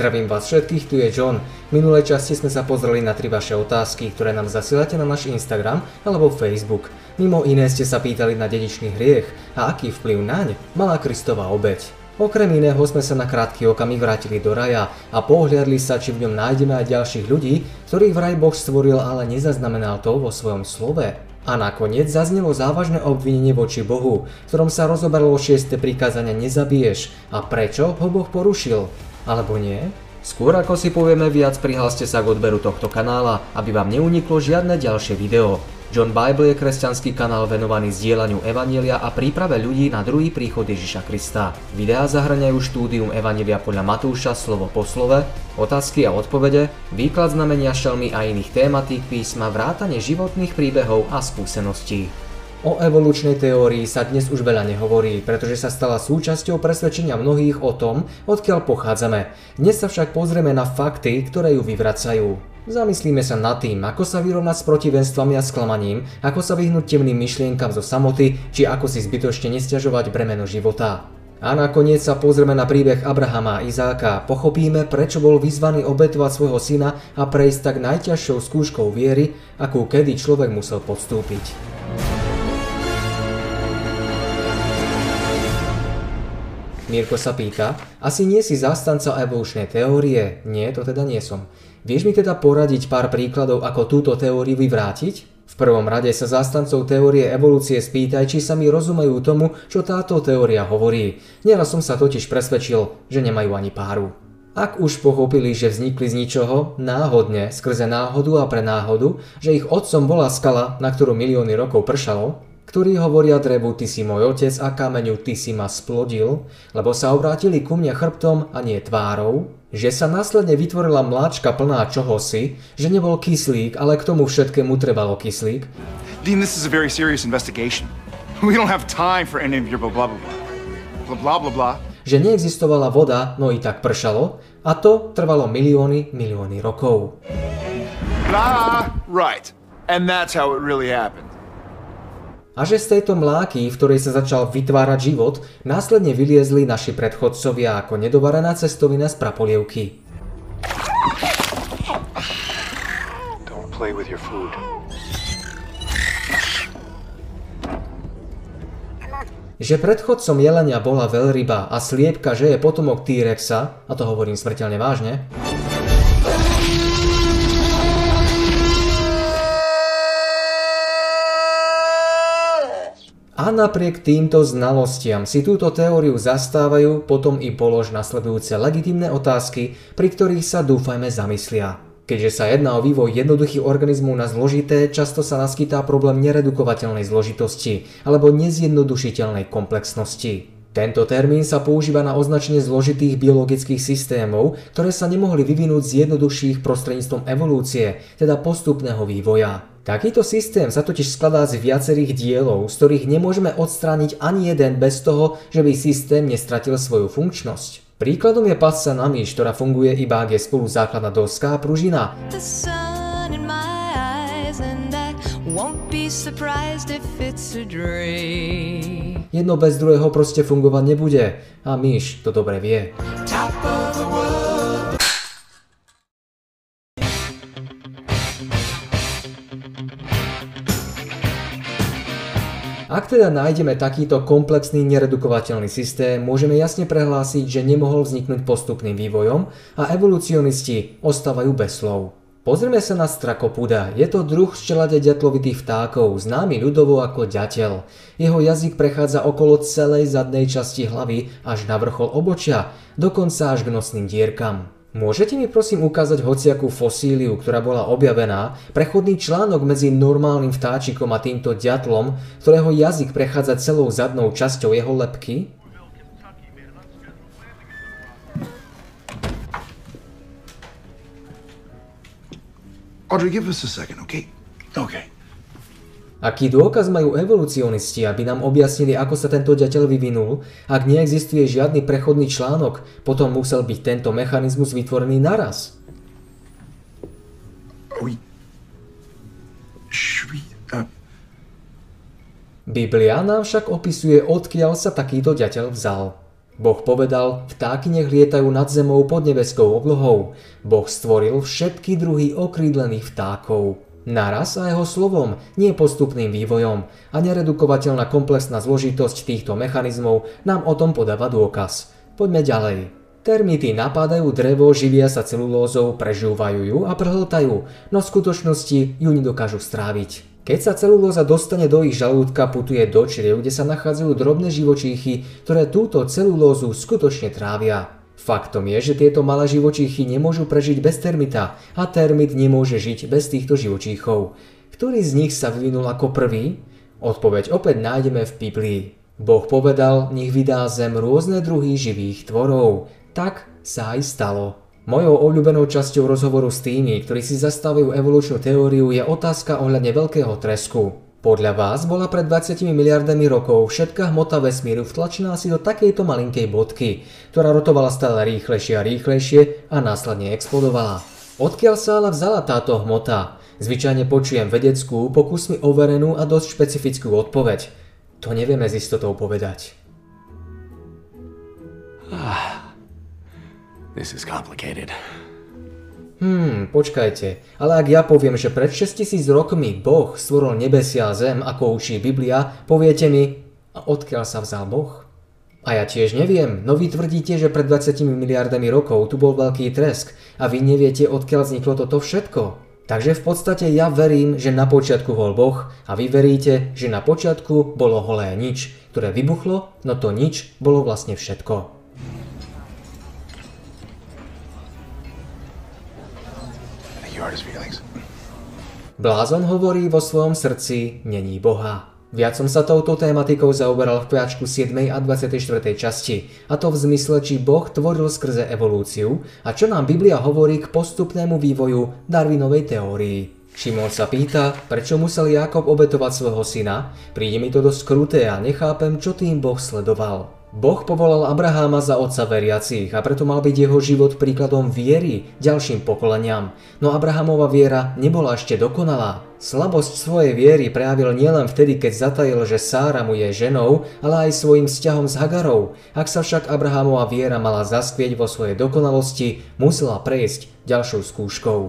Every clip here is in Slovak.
Zdravím vás všetkých, tu je John. V minulej časti sme sa pozreli na tri vaše otázky, ktoré nám zasielate na náš Instagram alebo Facebook. Mimo iné ste sa pýtali na dedičný hriech a aký vplyv naň mala Kristova obeď. Okrem iného sme sa na krátky okamih vrátili do raja a pohliadli sa, či v ňom nájdeme aj ďalších ľudí, ktorých vraj Boh stvoril, ale nezaznamenal to vo svojom slove. A nakoniec zaznelo závažné obvinenie voči Bohu, v ktorom sa rozoberalo 6. prikázania nezabiješ a prečo ho Boh porušil. Alebo nie? Skôr ako si povieme viac, prihláste sa k odberu tohto kanála, aby vám neuniklo žiadne ďalšie video. John Bible je kresťanský kanál venovaný zdieľaniu Evanielia a príprave ľudí na druhý príchod Ježiša Krista. Videá zahraňajú štúdium Evanielia podľa Matúša slovo po slove, otázky a odpovede, výklad znamenia šelmy a iných tématík písma, vrátane životných príbehov a skúseností. O evolučnej teórii sa dnes už veľa nehovorí, pretože sa stala súčasťou presvedčenia mnohých o tom, odkiaľ pochádzame. Dnes sa však pozrieme na fakty, ktoré ju vyvracajú. Zamyslíme sa nad tým, ako sa vyrovnať s protivenstvami a sklamaním, ako sa vyhnúť temným myšlienkam zo samoty, či ako si zbytočne nestiažovať bremeno života. A nakoniec sa pozrieme na príbeh Abrahama a Izáka, pochopíme, prečo bol vyzvaný obetovať svojho syna a prejsť tak najťažšou skúškou viery, akú kedy človek musel podstúpiť. Mirko sa pýta, asi nie si zastanca evolučnej teórie? Nie, to teda nie som. Vieš mi teda poradiť pár príkladov, ako túto teóriu vyvrátiť? V prvom rade sa zástancov teórie evolúcie spýtaj, či sa mi rozumejú tomu, čo táto teória hovorí. Nieraz som sa totiž presvedčil, že nemajú ani páru. Ak už pochopili, že vznikli z ničoho, náhodne, skrze náhodu a pre náhodu, že ich otcom bola skala, na ktorú milióny rokov pršalo, ktorí hovoria drevu, ty si môj otec a kameňu, ty si ma splodil, lebo sa obrátili ku mne chrbtom a nie tvárou, že sa následne vytvorila mláčka plná čohosi, že nebol kyslík, ale k tomu všetkému trebalo kyslík. Dean, this is a very serious investigation. We don't have time for any of your blah blah blah. Blah blah blah blah. Že neexistovala voda, no i tak pršalo, a to trvalo milióny, milióny rokov. Blah, right. And that's how it really happened a že z tejto mláky, v ktorej sa začal vytvárať život, následne vyliezli naši predchodcovia ako nedovarená cestovina z prapolievky. Don't play with your food. Že predchodcom jelenia bola veľryba a sliepka, že je potomok T-rexa, a to hovorím smrteľne vážne, A napriek týmto znalostiam si túto teóriu zastávajú, potom i polož nasledujúce legitimné otázky, pri ktorých sa dúfajme zamyslia. Keďže sa jedná o vývoj jednoduchých organizmov na zložité, často sa naskytá problém neredukovateľnej zložitosti alebo nezjednodušiteľnej komplexnosti. Tento termín sa používa na označenie zložitých biologických systémov, ktoré sa nemohli vyvinúť z jednoduchších prostredníctvom evolúcie, teda postupného vývoja. Takýto systém sa totiž skladá z viacerých dielov, z ktorých nemôžeme odstrániť ani jeden bez toho, že by systém nestratil svoju funkčnosť. Príkladom je pasca na myš, ktorá funguje iba ak je spolu základná doska a pružina. Jedno bez druhého proste fungovať nebude a myš to dobre vie. Top Ak teda nájdeme takýto komplexný neredukovateľný systém, môžeme jasne prehlásiť, že nemohol vzniknúť postupným vývojom a evolucionisti ostávajú bez slov. Pozrieme sa na strakopuda. Je to druh z čelade ďatlovitých vtákov, známy ľudovo ako ďateľ. Jeho jazyk prechádza okolo celej zadnej časti hlavy až na vrchol obočia, dokonca až k nosným dierkam. Môžete mi prosím ukázať hociakú fosíliu, ktorá bola objavená, prechodný článok medzi normálnym vtáčikom a týmto ďatlom, ktorého jazyk prechádza celou zadnou časťou jeho lepky? Audrey, give us a second, okay? Okay. Aký dôkaz majú evolucionisti, aby nám objasnili, ako sa tento ďateľ vyvinul? Ak neexistuje žiadny prechodný článok, potom musel byť tento mechanizmus vytvorený naraz. Biblia nám však opisuje, odkiaľ sa takýto ďateľ vzal. Boh povedal, vtáky nech lietajú nad zemou pod nebeskou oblohou. Boh stvoril všetky druhy okrídlených vtákov. Naraz a jeho slovom, nie postupným vývojom a neredukovateľná komplexná zložitosť týchto mechanizmov nám o tom podáva dôkaz. Poďme ďalej. Termity napadajú drevo, živia sa celulózou, prežúvajú ju a prehltajú, no v skutočnosti ju nedokážu stráviť. Keď sa celulóza dostane do ich žalúdka, putuje do čriev, kde sa nachádzajú drobné živočíchy, ktoré túto celulózu skutočne trávia. Faktom je, že tieto malé živočíchy nemôžu prežiť bez termita a termit nemôže žiť bez týchto živočíchov. Ktorý z nich sa vyvinul ako prvý? Odpoveď opäť nájdeme v Biblii. Boh povedal, nech vydá zem rôzne druhy živých tvorov. Tak sa aj stalo. Mojou obľúbenou časťou rozhovoru s tými, ktorí si zastavujú evolučnú teóriu, je otázka ohľadne veľkého tresku. Podľa vás bola pred 20 miliardami rokov všetká hmota vesmíru vtlačená asi do takejto malinkej bodky, ktorá rotovala stále rýchlejšie a rýchlejšie a následne explodovala. Odkiaľ sa ale vzala táto hmota? Zvyčajne počujem vedeckú, pokusmi overenú a dosť špecifickú odpoveď. To nevieme s istotou povedať. Ah. This is complicated. Hmm, počkajte, ale ak ja poviem, že pred 6000 rokmi Boh stvoril nebesia a zem, ako učí Biblia, poviete mi, a odkiaľ sa vzal Boh? A ja tiež neviem, no vy tvrdíte, že pred 20 miliardami rokov tu bol veľký tresk a vy neviete, odkiaľ vzniklo toto všetko. Takže v podstate ja verím, že na počiatku bol Boh a vy veríte, že na počiatku bolo holé nič, ktoré vybuchlo, no to nič bolo vlastne všetko. Blázon hovorí vo svojom srdci, není Boha. Viac som sa touto tématikou zaoberal v piačku 7. a 24. časti, a to v zmysle, či Boh tvoril skrze evolúciu a čo nám Biblia hovorí k postupnému vývoju Darwinovej teórii. Šimon sa pýta, prečo musel Jakob obetovať svojho syna, príde mi to dosť kruté a nechápem, čo tým Boh sledoval. Boh povolal Abraháma za otca veriacich a preto mal byť jeho život príkladom viery ďalším pokoleniam. No Abrahamova viera nebola ešte dokonalá. Slabosť svojej viery prejavil nielen vtedy, keď zatajil, že Sára mu je ženou, ale aj svojim vzťahom s Hagarou. Ak sa však Abrahamova viera mala zaskvieť vo svojej dokonalosti, musela prejsť ďalšou skúškou.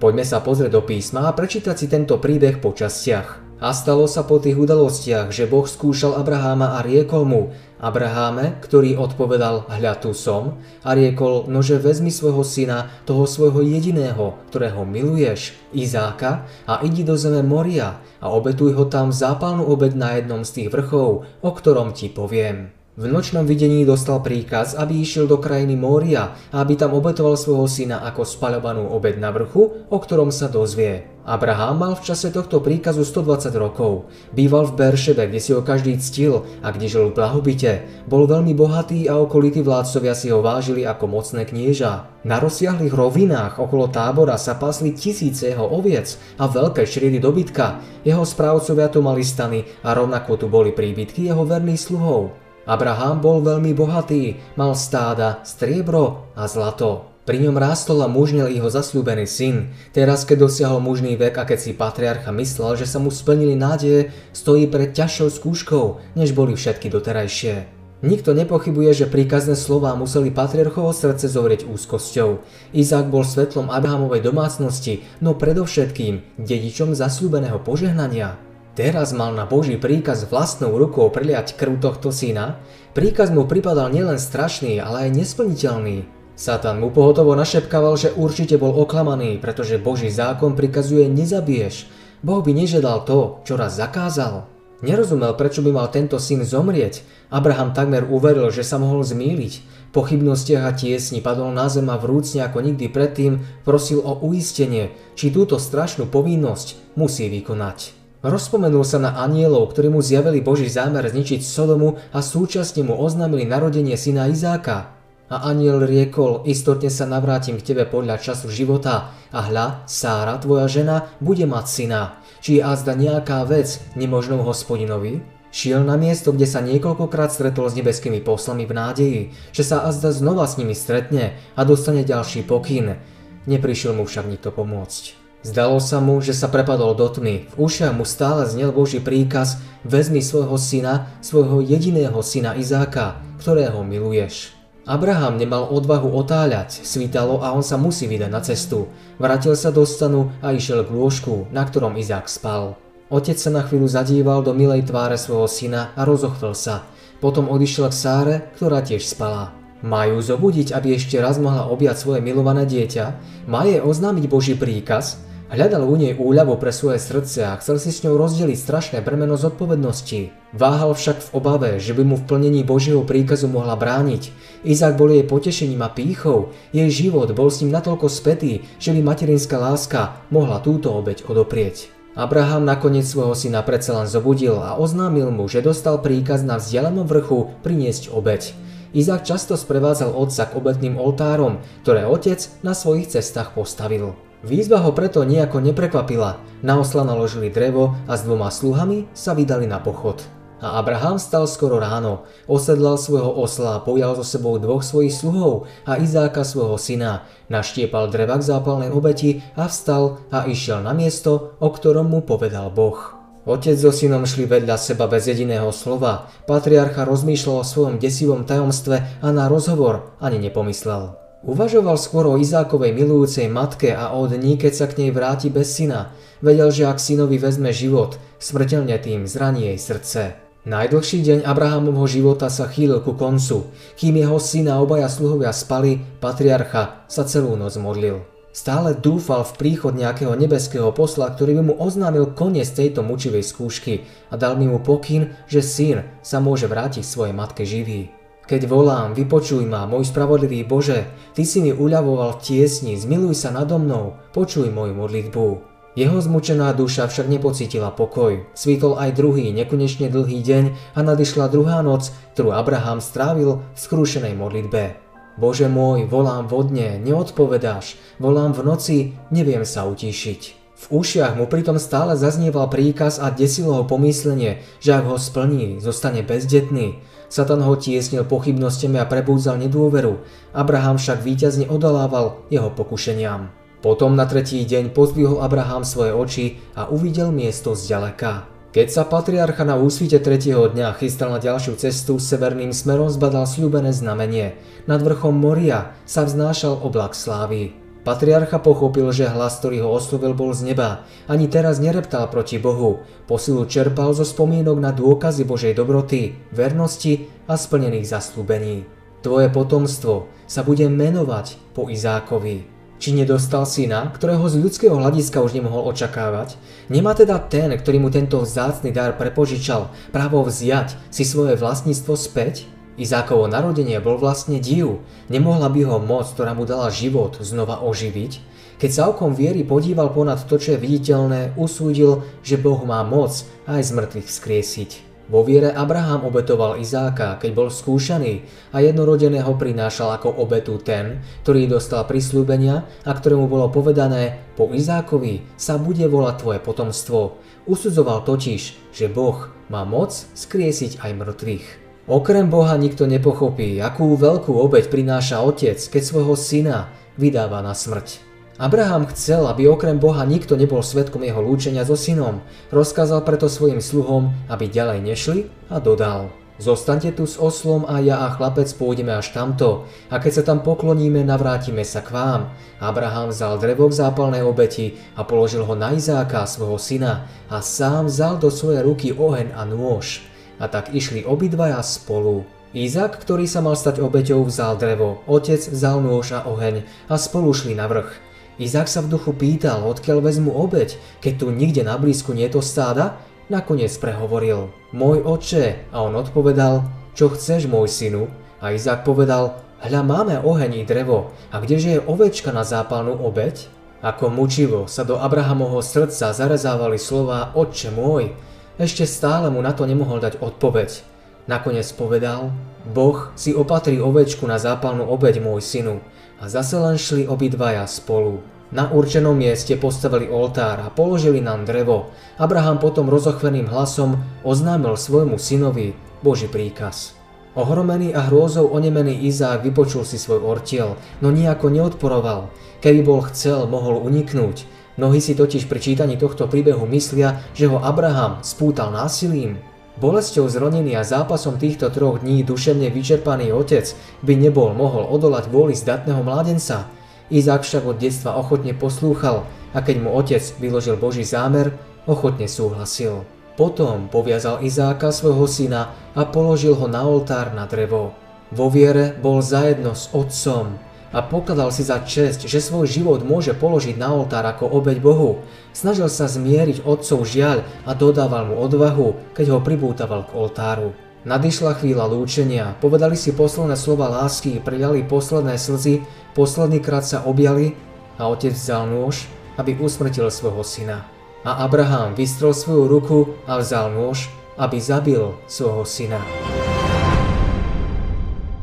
Poďme sa pozrieť do písma a prečítať si tento príbeh po častiach. A stalo sa po tých udalostiach, že Boh skúšal Abraháma a riekol mu, Abraháme, ktorý odpovedal, hľa tu som, a riekol, nože vezmi svojho syna, toho svojho jediného, ktorého miluješ, Izáka, a idi do zeme Moria a obetuj ho tam zápalnú obed na jednom z tých vrchov, o ktorom ti poviem. V nočnom videní dostal príkaz, aby išiel do krajiny Mória a aby tam obetoval svojho syna ako spaľovanú obed na vrchu, o ktorom sa dozvie. Abraham mal v čase tohto príkazu 120 rokov. Býval v Beršebe, kde si ho každý ctil a kde žil v blahobite. Bol veľmi bohatý a okolití vládcovia si ho vážili ako mocné knieža. Na rozsiahlých rovinách okolo tábora sa pasli tisíce jeho oviec a veľké šriedy dobytka. Jeho správcovia tu mali stany a rovnako tu boli príbytky jeho verných sluhov. Abraham bol veľmi bohatý, mal stáda, striebro a zlato. Pri ňom rástol a mužnil jeho zasľúbený syn. Teraz, keď dosiahol mužný vek a keď si patriarcha myslel, že sa mu splnili nádeje, stojí pred ťažšou skúškou, než boli všetky doterajšie. Nikto nepochybuje, že príkazné slová museli patriarchovo srdce zovrieť úzkosťou. Izák bol svetlom Abrahamovej domácnosti, no predovšetkým dedičom zasľúbeného požehnania. Teraz mal na Boží príkaz vlastnou rukou priliať krv tohto syna. Príkaz mu pripadal nielen strašný, ale aj nesplniteľný. Satan mu pohotovo našepkával, že určite bol oklamaný, pretože Boží zákon prikazuje nezabiješ. Boh by nežedal to, čo raz zakázal. Nerozumel, prečo by mal tento syn zomrieť. Abraham takmer uveril, že sa mohol zmýliť. Po chybnostiach a tiesni padol na zem a vrúcne ako nikdy predtým prosil o uistenie, či túto strašnú povinnosť musí vykonať. Rozpomenul sa na anielov, ktorí mu zjavili Boží zámer zničiť Sodomu a súčasne mu oznámili narodenie syna Izáka. A aniel riekol, istotne sa navrátim k tebe podľa času života a hľa, Sára, tvoja žena, bude mať syna. Či je azda nejaká vec nemožnou hospodinovi? Šiel na miesto, kde sa niekoľkokrát stretol s nebeskými poslami v nádeji, že sa azda znova s nimi stretne a dostane ďalší pokyn. Neprišiel mu však nikto pomôcť. Zdalo sa mu, že sa prepadol do tmy. V ušiach mu stále znel Boží príkaz vezmi svojho syna, svojho jediného syna Izáka, ktorého miluješ. Abraham nemal odvahu otáľať, svítalo a on sa musí vydať na cestu. Vrátil sa do stanu a išiel k lôžku, na ktorom Izák spal. Otec sa na chvíľu zadíval do milej tváre svojho syna a rozochvel sa. Potom odišiel k Sáre, ktorá tiež spala. Má ju zobudiť, aby ešte raz mohla objať svoje milované dieťa? Má jej oznámiť Boží príkaz? Hľadal u nej úľavu pre svoje srdce a chcel si s ňou rozdeliť strašné bremeno zodpovednosti. Váhal však v obave, že by mu v plnení Božieho príkazu mohla brániť. Izák bol jej potešením a pýchou, jej život bol s ním natoľko spätý, že by materinská láska mohla túto obeď odoprieť. Abraham nakoniec svojho syna predsa len zobudil a oznámil mu, že dostal príkaz na vzdialenom vrchu priniesť obeď. Izák často sprevádzal otca k obetným oltárom, ktoré otec na svojich cestách postavil. Výzva ho preto nejako neprekvapila. Na osla naložili drevo a s dvoma sluhami sa vydali na pochod. A Abraham stal skoro ráno, osedlal svojho osla a pojal so sebou dvoch svojich sluhov a Izáka svojho syna, naštiepal dreva k zápalnej obeti a vstal a išiel na miesto, o ktorom mu povedal Boh. Otec so synom šli vedľa seba bez jediného slova. Patriarcha rozmýšľal o svojom desivom tajomstve a na rozhovor ani nepomyslel. Uvažoval skôr o Izákovej milujúcej matke a o dní, keď sa k nej vráti bez syna. Vedel, že ak synovi vezme život, smrteľne tým zraní jej srdce. Najdlhší deň Abrahamovho života sa chýlil ku koncu. Kým jeho syna obaja sluhovia spali, patriarcha sa celú noc modlil. Stále dúfal v príchod nejakého nebeského posla, ktorý by mu oznámil koniec tejto mučivej skúšky a dal mi mu pokyn, že syn sa môže vrátiť svojej matke živý. Keď volám, vypočuj ma, môj spravodlivý Bože, Ty si mi uľavoval v tiesni, zmiluj sa nado mnou, počuj moju modlitbu. Jeho zmučená duša však nepocítila pokoj. Svítol aj druhý, nekonečne dlhý deň a nadišla druhá noc, ktorú Abraham strávil v skrúšenej modlitbe. Bože môj, volám vodne, neodpovedáš, volám v noci, neviem sa utíšiť. V ušiach mu pritom stále zaznieval príkaz a desilo ho pomyslenie, že ak ho splní, zostane bezdetný. Satan ho tiesnil pochybnostiami a prebúdzal nedôveru. Abraham však víťazne odolával jeho pokušeniam. Potom na tretí deň pozdvihol Abraham svoje oči a uvidel miesto zďaleka. Keď sa patriarcha na úsvite tretieho dňa chystal na ďalšiu cestu, severným smerom zbadal sľúbené znamenie. Nad vrchom Moria sa vznášal oblak slávy. Patriarcha pochopil, že hlas, ktorý ho oslovil, bol z neba. Ani teraz nereptal proti Bohu. Posilu čerpal zo spomienok na dôkazy Božej dobroty, vernosti a splnených zaslúbení. Tvoje potomstvo sa bude menovať po Izákovi. Či nedostal syna, ktorého z ľudského hľadiska už nemohol očakávať? Nemá teda ten, ktorý mu tento vzácny dar prepožičal, právo vziať si svoje vlastníctvo späť? Izákovo narodenie bol vlastne div. Nemohla by ho moc, ktorá mu dala život, znova oživiť? Keď sa okom viery podíval ponad to, čo je viditeľné, usúdil, že Boh má moc aj z mŕtvych vzkriesiť. Vo viere Abraham obetoval Izáka, keď bol skúšaný a jednorodeného prinášal ako obetu ten, ktorý dostal prislúbenia a ktorému bolo povedané, po Izákovi sa bude volať tvoje potomstvo. Usudzoval totiž, že Boh má moc skriesiť aj mŕtvych. Okrem Boha nikto nepochopí, akú veľkú obeď prináša otec, keď svojho syna vydáva na smrť. Abraham chcel, aby okrem Boha nikto nebol svetkom jeho lúčenia so synom. Rozkázal preto svojim sluhom, aby ďalej nešli a dodal. Zostaňte tu s oslom a ja a chlapec pôjdeme až tamto a keď sa tam pokloníme, navrátime sa k vám. Abraham vzal drevo v zápalnej obeti a položil ho na Izáka, svojho syna a sám vzal do svojej ruky oheň a nôž. A tak išli obidvaja spolu. Izak, ktorý sa mal stať obeťou, vzal drevo, otec vzal nôž a oheň a spolu šli na vrch. Izak sa v duchu pýtal, odkiaľ vezmu obeť, keď tu nikde na blízku nie je to stáda? Nakoniec prehovoril, môj oče, a on odpovedal, čo chceš, môj synu? A Izak povedal, hľa máme oheň i drevo, a kdeže je ovečka na zápalnú obeť? Ako mučivo sa do Abrahamovho srdca zarezávali slova Otče môj, ešte stále mu na to nemohol dať odpoveď. Nakoniec povedal, Boh si opatrí ovečku na zápalnú obeď môj synu a zase len šli obidvaja spolu. Na určenom mieste postavili oltár a položili nám drevo. Abraham potom rozochveným hlasom oznámil svojmu synovi Boží príkaz. Ohromený a hrôzou onemený Izák vypočul si svoj ortiel, no nejako neodporoval. Keby bol chcel, mohol uniknúť, Mnohí si totiž pri čítaní tohto príbehu myslia, že ho Abraham spútal násilím. Bolesťou zronený a zápasom týchto troch dní duševne vyčerpaný otec by nebol mohol odolať vôli zdatného mládenca. Izák však od detstva ochotne poslúchal a keď mu otec vyložil Boží zámer, ochotne súhlasil. Potom poviazal Izáka svojho syna a položil ho na oltár na drevo. Vo viere bol zajedno s otcom a pokladal si za čest, že svoj život môže položiť na oltár ako obeď Bohu. Snažil sa zmieriť otcov žiaľ a dodával mu odvahu, keď ho pribútaval k oltáru. Nadišla chvíľa lúčenia, povedali si posledné slova lásky, prijali posledné slzy, posledný krát sa objali a otec vzal nôž, aby usmrtil svojho syna. A Abraham vystrel svoju ruku a vzal nôž, aby zabil svojho syna.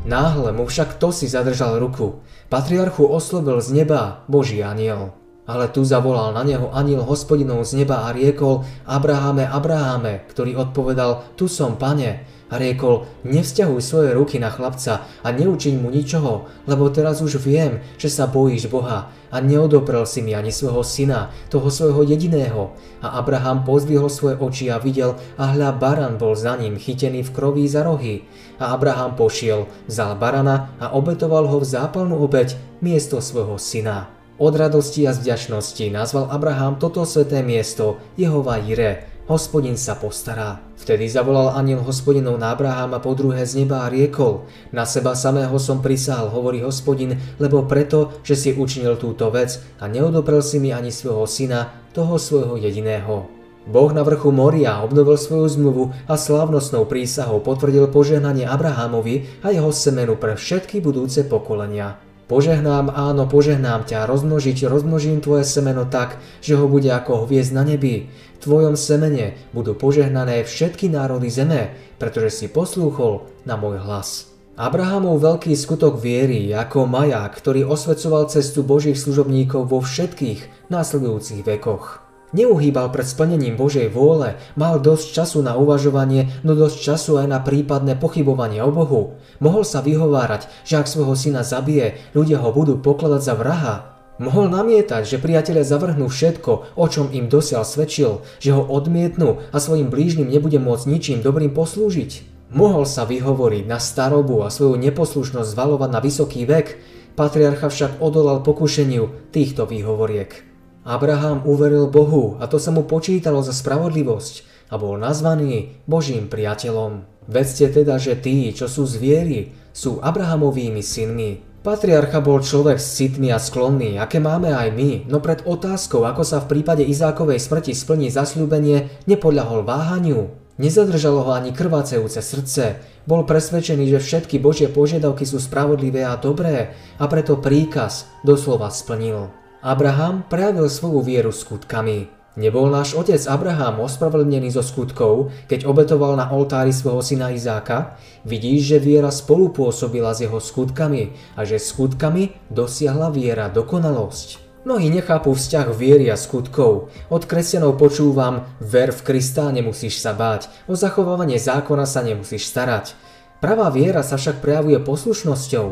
Náhle mu však to si zadržal ruku. Patriarchu oslovil z neba Boží aniel. Ale tu zavolal na neho aniel hospodinov z neba a riekol Abrahame, Abrahame, ktorý odpovedal, tu som, pane. A riekol, nevzťahuj svoje ruky na chlapca a neučiň mu ničoho, lebo teraz už viem, že sa bojíš Boha a neodoprel si mi ani svojho syna, toho svojho jediného. A Abraham pozdvihol svoje oči a videl, a hľa baran bol za ním chytený v kroví za rohy. A Abraham pošiel, vzal barana a obetoval ho v zápalnú obeď miesto svojho syna. Od radosti a vďačnosti nazval Abraham toto sveté miesto Jehova Jire, hospodin sa postará. Vtedy zavolal aniel hospodinov na Abrahama po druhé z neba a riekol, na seba samého som prisahal, hovorí hospodin, lebo preto, že si učinil túto vec a neodoprel si mi ani svojho syna, toho svojho jediného. Boh na vrchu Moria obnovil svoju zmluvu a slávnostnou prísahou potvrdil požehnanie Abrahamovi a jeho semenu pre všetky budúce pokolenia. Požehnám, áno, požehnám ťa, rozmnožiť, rozmnožím tvoje semeno tak, že ho bude ako hviezd na nebi. Tvojom semene budú požehnané všetky národy zeme, pretože si poslúchol na môj hlas. Abrahamov veľký skutok viery ako maják, ktorý osvedcoval cestu Božích služobníkov vo všetkých následujúcich vekoch. Neuhýbal pred splnením Božej vôle, mal dosť času na uvažovanie, no dosť času aj na prípadné pochybovanie o Bohu. Mohol sa vyhovárať, že ak svojho syna zabije, ľudia ho budú pokladať za vraha. Mohol namietať, že priatelia zavrhnú všetko, o čom im dosiaľ svedčil, že ho odmietnú a svojim blížnym nebude môcť ničím dobrým poslúžiť. Mohol sa vyhovoriť na starobu a svoju neposlušnosť zvalovať na vysoký vek, patriarcha však odolal pokušeniu týchto výhovoriek. Abraham uveril Bohu a to sa mu počítalo za spravodlivosť a bol nazvaný Božím priateľom. Vedzte teda, že tí, čo sú zvieri, sú Abrahamovými synmi. Patriarcha bol človek s citmi a sklonný, aké máme aj my, no pred otázkou, ako sa v prípade Izákovej smrti splní zasľúbenie, nepodľahol váhaniu. Nezadržalo ho ani krvácejúce srdce. Bol presvedčený, že všetky Božie požiadavky sú spravodlivé a dobré a preto príkaz doslova splnil. Abraham prejavil svoju vieru skutkami. Nebol náš otec Abraham ospravedlnený zo skutkov, keď obetoval na oltári svojho syna Izáka? Vidíš, že viera spolupôsobila s jeho skutkami a že skutkami dosiahla viera dokonalosť. Mnohí nechápu vzťah viery a skutkov. Od kresťanov počúvam, ver v Krista, nemusíš sa báť, o zachovávanie zákona sa nemusíš starať. Pravá viera sa však prejavuje poslušnosťou.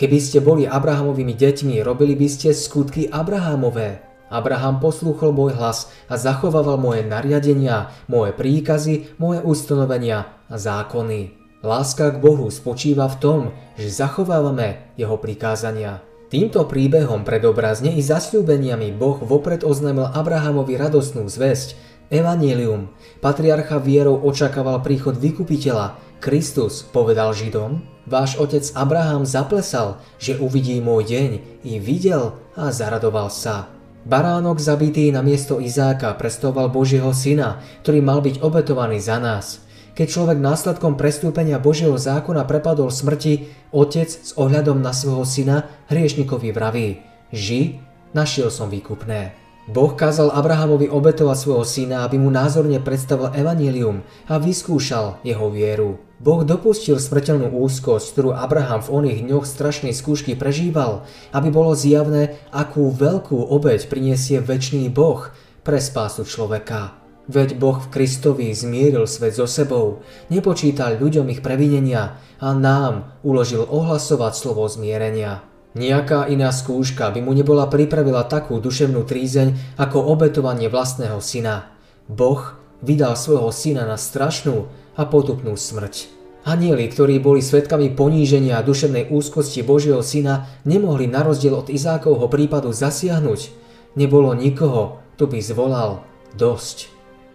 Keby ste boli Abrahamovými deťmi, robili by ste skutky Abrahamové. Abraham poslúchol môj hlas a zachovával moje nariadenia, moje príkazy, moje ustanovenia a zákony. Láska k Bohu spočíva v tom, že zachovávame jeho prikázania. Týmto príbehom predobrazne i zasľúbeniami Boh vopred oznámil Abrahamovi radostnú zväzť, Evangelium. Patriarcha vierou očakával príchod vykupiteľa. Kristus povedal Židom, Váš otec Abraham zaplesal, že uvidí môj deň, i videl a zaradoval sa. Baránok zabitý na miesto Izáka prestoval Božieho syna, ktorý mal byť obetovaný za nás. Keď človek následkom prestúpenia Božieho zákona prepadol smrti, otec s ohľadom na svojho syna hriešnikovi vraví, ži, našiel som výkupné. Boh kázal Abrahamovi obetovať svojho syna, aby mu názorne predstavil evanílium a vyskúšal jeho vieru. Boh dopustil smrteľnú úzkosť, ktorú Abraham v oných dňoch strašnej skúšky prežíval, aby bolo zjavné, akú veľkú obeď priniesie väčší Boh pre spásu človeka. Veď Boh v Kristovi zmieril svet so sebou, nepočítal ľuďom ich previnenia a nám uložil ohlasovať slovo zmierenia. Nejaká iná skúška by mu nebola pripravila takú duševnú trízeň ako obetovanie vlastného syna. Boh vydal svojho syna na strašnú a potupnú smrť. Anieli, ktorí boli svetkami poníženia a duševnej úzkosti Božieho syna, nemohli na rozdiel od Izákovho prípadu zasiahnuť. Nebolo nikoho, kto by zvolal dosť.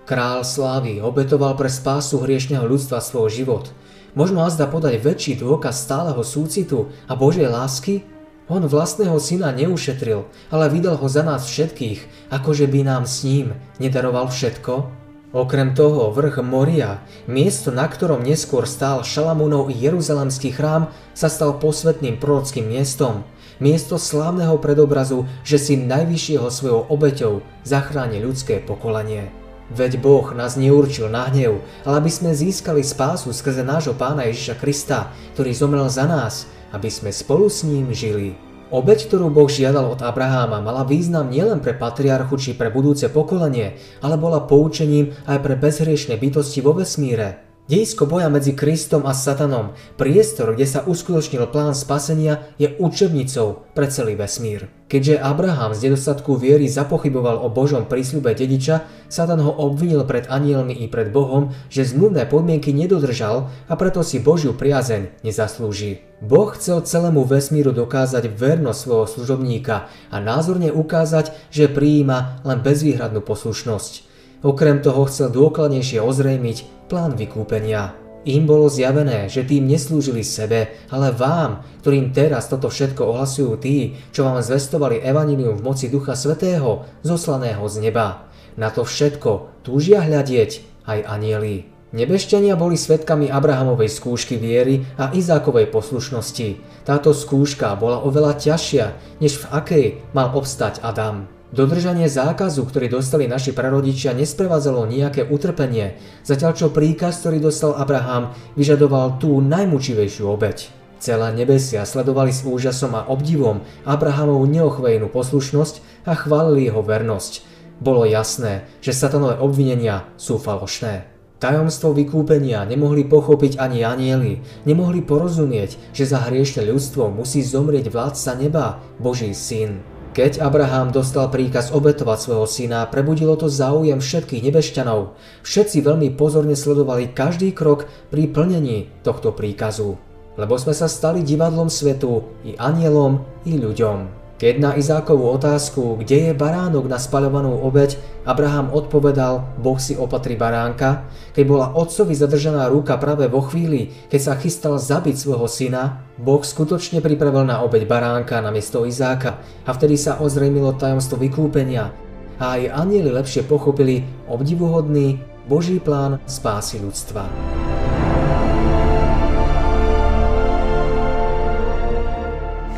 Král slávy obetoval pre spásu hriešného ľudstva svoj život. Možno azda podať väčší dôkaz stáleho súcitu a Božej lásky? On vlastného syna neušetril, ale vydal ho za nás všetkých, akože by nám s ním nedaroval všetko. Okrem toho vrch Moria, miesto na ktorom neskôr stál Šalamúnov Jeruzalemský chrám, sa stal posvetným prorockým miestom. Miesto slávneho predobrazu, že si najvyššieho svojou obeťou zachráni ľudské pokolenie. Veď Boh nás neurčil na hnev, ale aby sme získali spásu skrze nášho pána Ježiša Krista, ktorý zomrel za nás, aby sme spolu s ním žili. Obeď, ktorú Boh žiadal od Abraháma, mala význam nielen pre patriarchu či pre budúce pokolenie, ale bola poučením aj pre bezhriešne bytosti vo vesmíre. Dejsko boja medzi Kristom a Satanom, priestor, kde sa uskutočnil plán spasenia, je učebnicou pre celý vesmír. Keďže Abraham z nedostatku viery zapochyboval o Božom prísľube dediča, Satan ho obvinil pred anielmi i pred Bohom, že zmluvné podmienky nedodržal a preto si Božiu priazeň nezaslúži. Boh chcel celému vesmíru dokázať vernosť svojho služobníka a názorne ukázať, že prijíma len bezvýhradnú poslušnosť. Okrem toho chcel dôkladnejšie ozrejmiť plán vykúpenia. Im bolo zjavené, že tým neslúžili sebe, ale vám, ktorým teraz toto všetko ohlasujú tí, čo vám zvestovali evanilium v moci Ducha Svetého, zoslaného z neba. Na to všetko túžia hľadieť aj anieli. Nebešťania boli svetkami Abrahamovej skúšky viery a Izákovej poslušnosti. Táto skúška bola oveľa ťažšia, než v akej mal obstať Adam. Dodržanie zákazu, ktorý dostali naši prarodičia, nesprevádzalo nejaké utrpenie, zatiaľ čo príkaz, ktorý dostal Abraham, vyžadoval tú najmučivejšiu obeď. Celé nebesia sledovali s úžasom a obdivom Abrahamovú neochvejnú poslušnosť a chválili jeho vernosť. Bolo jasné, že satanové obvinenia sú falošné. Tajomstvo vykúpenia nemohli pochopiť ani anieli, nemohli porozumieť, že za hriešne ľudstvo musí zomrieť vládca neba, Boží syn. Keď Abraham dostal príkaz obetovať svojho syna, prebudilo to záujem všetkých nebešťanov. Všetci veľmi pozorne sledovali každý krok pri plnení tohto príkazu. Lebo sme sa stali divadlom svetu, i anielom, i ľuďom. Keď na Izákovú otázku, kde je baránok na spaľovanú obeď, Abraham odpovedal, Boh si opatrí baránka, keď bola otcovi zadržaná ruka práve vo chvíli, keď sa chystal zabiť svojho syna, Boh skutočne pripravil na obeď baránka na miesto Izáka a vtedy sa ozrejmilo tajomstvo vykúpenia a aj anieli lepšie pochopili obdivuhodný Boží plán spásy ľudstva.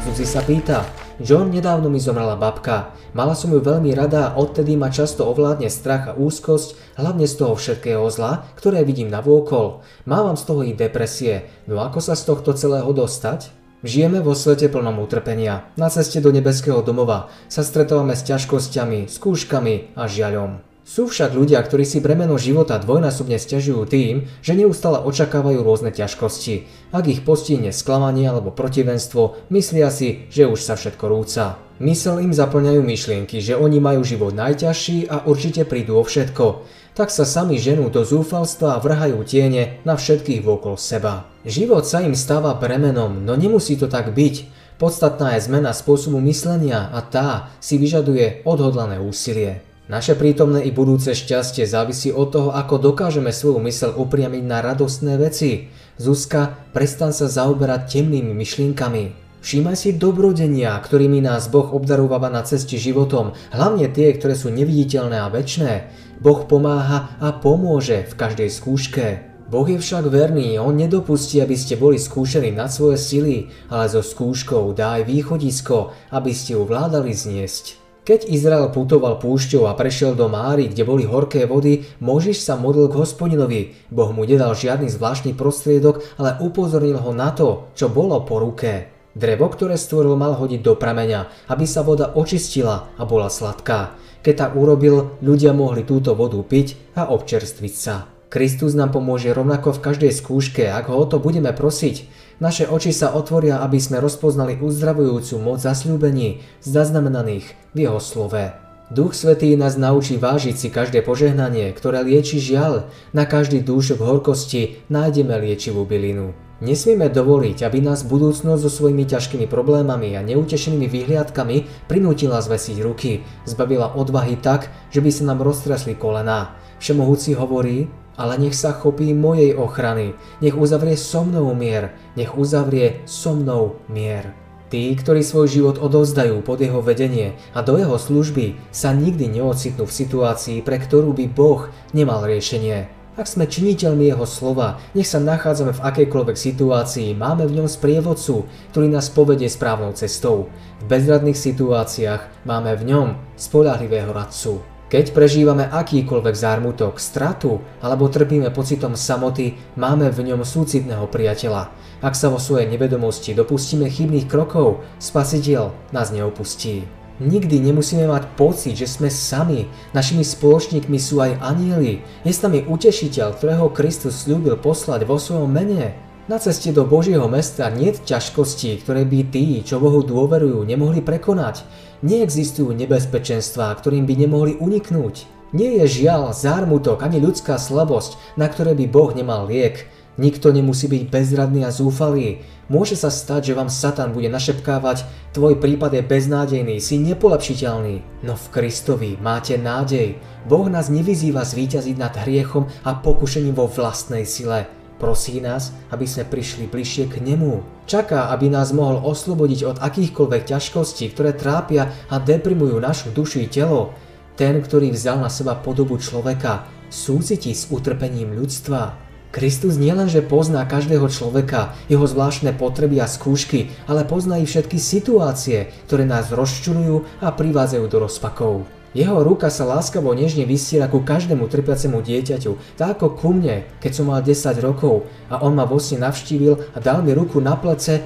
Zuzi sa pýta, John, nedávno mi zomrela babka. Mala som ju veľmi rada a odtedy ma často ovládne strach a úzkosť, hlavne z toho všetkého zla, ktoré vidím na vôkol. Mávam z toho i depresie. No ako sa z tohto celého dostať? Žijeme vo svete plnom utrpenia. Na ceste do nebeského domova sa stretávame s ťažkosťami, skúškami a žiaľom. Sú však ľudia, ktorí si bremeno života dvojnásobne stiažujú tým, že neustále očakávajú rôzne ťažkosti. Ak ich postihne sklamanie alebo protivenstvo, myslia si, že už sa všetko rúca. Mysel im zaplňajú myšlienky, že oni majú život najťažší a určite prídu o všetko. Tak sa sami ženú do zúfalstva a vrhajú tiene na všetkých vokol seba. Život sa im stáva bremenom, no nemusí to tak byť. Podstatná je zmena spôsobu myslenia a tá si vyžaduje odhodlané úsilie. Naše prítomné i budúce šťastie závisí od toho, ako dokážeme svoju mysel upriamiť na radostné veci. Zuzka, prestan sa zaoberať temnými myšlienkami. Všímaj si dobrodenia, ktorými nás Boh obdarúva na ceste životom, hlavne tie, ktoré sú neviditeľné a väčné. Boh pomáha a pomôže v každej skúške. Boh je však verný, On nedopustí, aby ste boli skúšení na svoje sily, ale so skúškou dá aj východisko, aby ste ju vládali zniesť. Keď Izrael putoval púšťou a prešiel do Máry, kde boli horké vody, Možiš sa modlil k hospodinovi. Boh mu nedal žiadny zvláštny prostriedok, ale upozornil ho na to, čo bolo po ruke. Drevo, ktoré stvoril, mal hodiť do prameňa, aby sa voda očistila a bola sladká. Keď tak urobil, ľudia mohli túto vodu piť a občerstviť sa. Kristus nám pomôže rovnako v každej skúške, ak ho o to budeme prosiť. Naše oči sa otvoria, aby sme rozpoznali uzdravujúcu moc zasľúbení zaznamenaných v jeho slove. Duch Svetý nás naučí vážiť si každé požehnanie, ktoré lieči žiaľ. Na každý dúšok horkosti nájdeme liečivú bylinu. Nesmieme dovoliť, aby nás budúcnosť so svojimi ťažkými problémami a neutešenými vyhliadkami prinútila zvesiť ruky, zbavila odvahy tak, že by sa nám roztresli kolená. Všemohúci hovorí, ale nech sa chopí mojej ochrany, nech uzavrie so mnou mier, nech uzavrie so mnou mier. Tí, ktorí svoj život odovzdajú pod jeho vedenie a do jeho služby, sa nikdy neocitnú v situácii, pre ktorú by Boh nemal riešenie. Ak sme činiteľmi jeho slova, nech sa nachádzame v akejkoľvek situácii, máme v ňom sprievodcu, ktorý nás povedie správnou cestou. V bezradných situáciách máme v ňom spolahlivého radcu. Keď prežívame akýkoľvek zármutok, stratu alebo trpíme pocitom samoty, máme v ňom súcitného priateľa. Ak sa vo svojej nevedomosti dopustíme chybných krokov, spasiteľ nás neopustí. Nikdy nemusíme mať pocit, že sme sami. Našimi spoločníkmi sú aj anieli. Je s nami utešiteľ, ktorého Kristus slúbil poslať vo svojom mene. Na ceste do Božieho mesta nie ťažkostí, ktoré by tí, čo Bohu dôverujú, nemohli prekonať. Neexistujú nebezpečenstvá, ktorým by nemohli uniknúť. Nie je žiaľ, zármutok ani ľudská slabosť, na ktoré by Boh nemal liek. Nikto nemusí byť bezradný a zúfalý. Môže sa stať, že vám Satan bude našepkávať, tvoj prípad je beznádejný, si nepolepšiteľný. No v Kristovi máte nádej. Boh nás nevyzýva zvíťaziť nad hriechom a pokušením vo vlastnej sile. Prosí nás, aby sme prišli bližšie k Nemu. Čaká, aby nás mohol oslobodiť od akýchkoľvek ťažkostí, ktoré trápia a deprimujú našu dušu i telo. Ten, ktorý vzal na seba podobu človeka, súcití s utrpením ľudstva. Kristus nielenže pozná každého človeka, jeho zvláštne potreby a skúšky, ale pozná i všetky situácie, ktoré nás rozčurujú a privádzajú do rozpakov. Jeho ruka sa láskavo nežne vystiera ku každému trpiacemu dieťaťu, tak ako ku mne, keď som mal 10 rokov a on ma vo sne navštívil a dal mi ruku na plece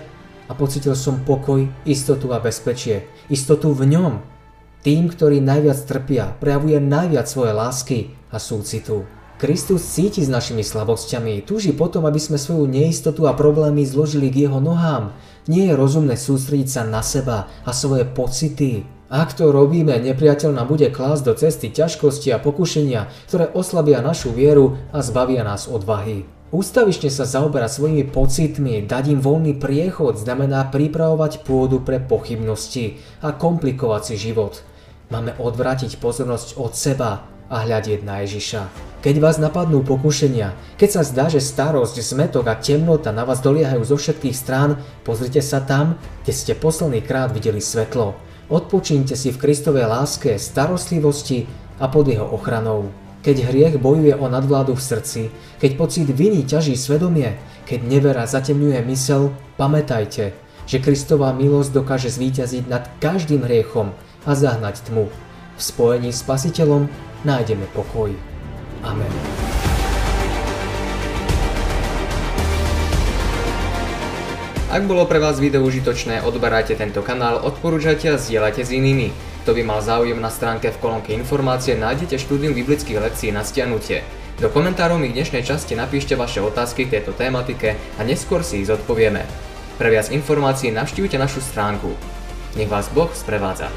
a pocitil som pokoj, istotu a bezpečie. Istotu v ňom. Tým, ktorí najviac trpia, prejavuje najviac svoje lásky a súcitu. Kristus cíti s našimi slabosťami, túži potom, aby sme svoju neistotu a problémy zložili k jeho nohám. Nie je rozumné sústrediť sa na seba a svoje pocity. Ak to robíme, nepriateľ nám bude klásť do cesty ťažkosti a pokušenia, ktoré oslabia našu vieru a zbavia nás odvahy. Ústavične sa zaoberať svojimi pocitmi, dať im voľný priechod znamená pripravovať pôdu pre pochybnosti a komplikovať si život. Máme odvrátiť pozornosť od seba a hľadieť na Ježiša. Keď vás napadnú pokušenia, keď sa zdá, že starosť, zmetok a temnota na vás doliehajú zo všetkých strán, pozrite sa tam, kde ste posledný krát videli svetlo. Odpočíňte si v Kristovej láske, starostlivosti a pod jeho ochranou. Keď hriech bojuje o nadvládu v srdci, keď pocit viny ťaží svedomie, keď nevera zatemňuje mysel, pamätajte, že Kristová milosť dokáže zvíťaziť nad každým hriechom a zahnať tmu. V spojení s Spasiteľom nájdeme pokoj. Amen. Ak bolo pre vás video užitočné, odberajte tento kanál, odporúčajte a zdieľajte s inými. Kto by mal záujem na stránke v kolónke informácie, nájdete štúdium biblických lekcií na stiahnutie. Do komentárov mi v dnešnej časti napíšte vaše otázky k tejto tématike a neskôr si ich zodpovieme. Pre viac informácií navštívte našu stránku. Nech vás Boh sprevádza.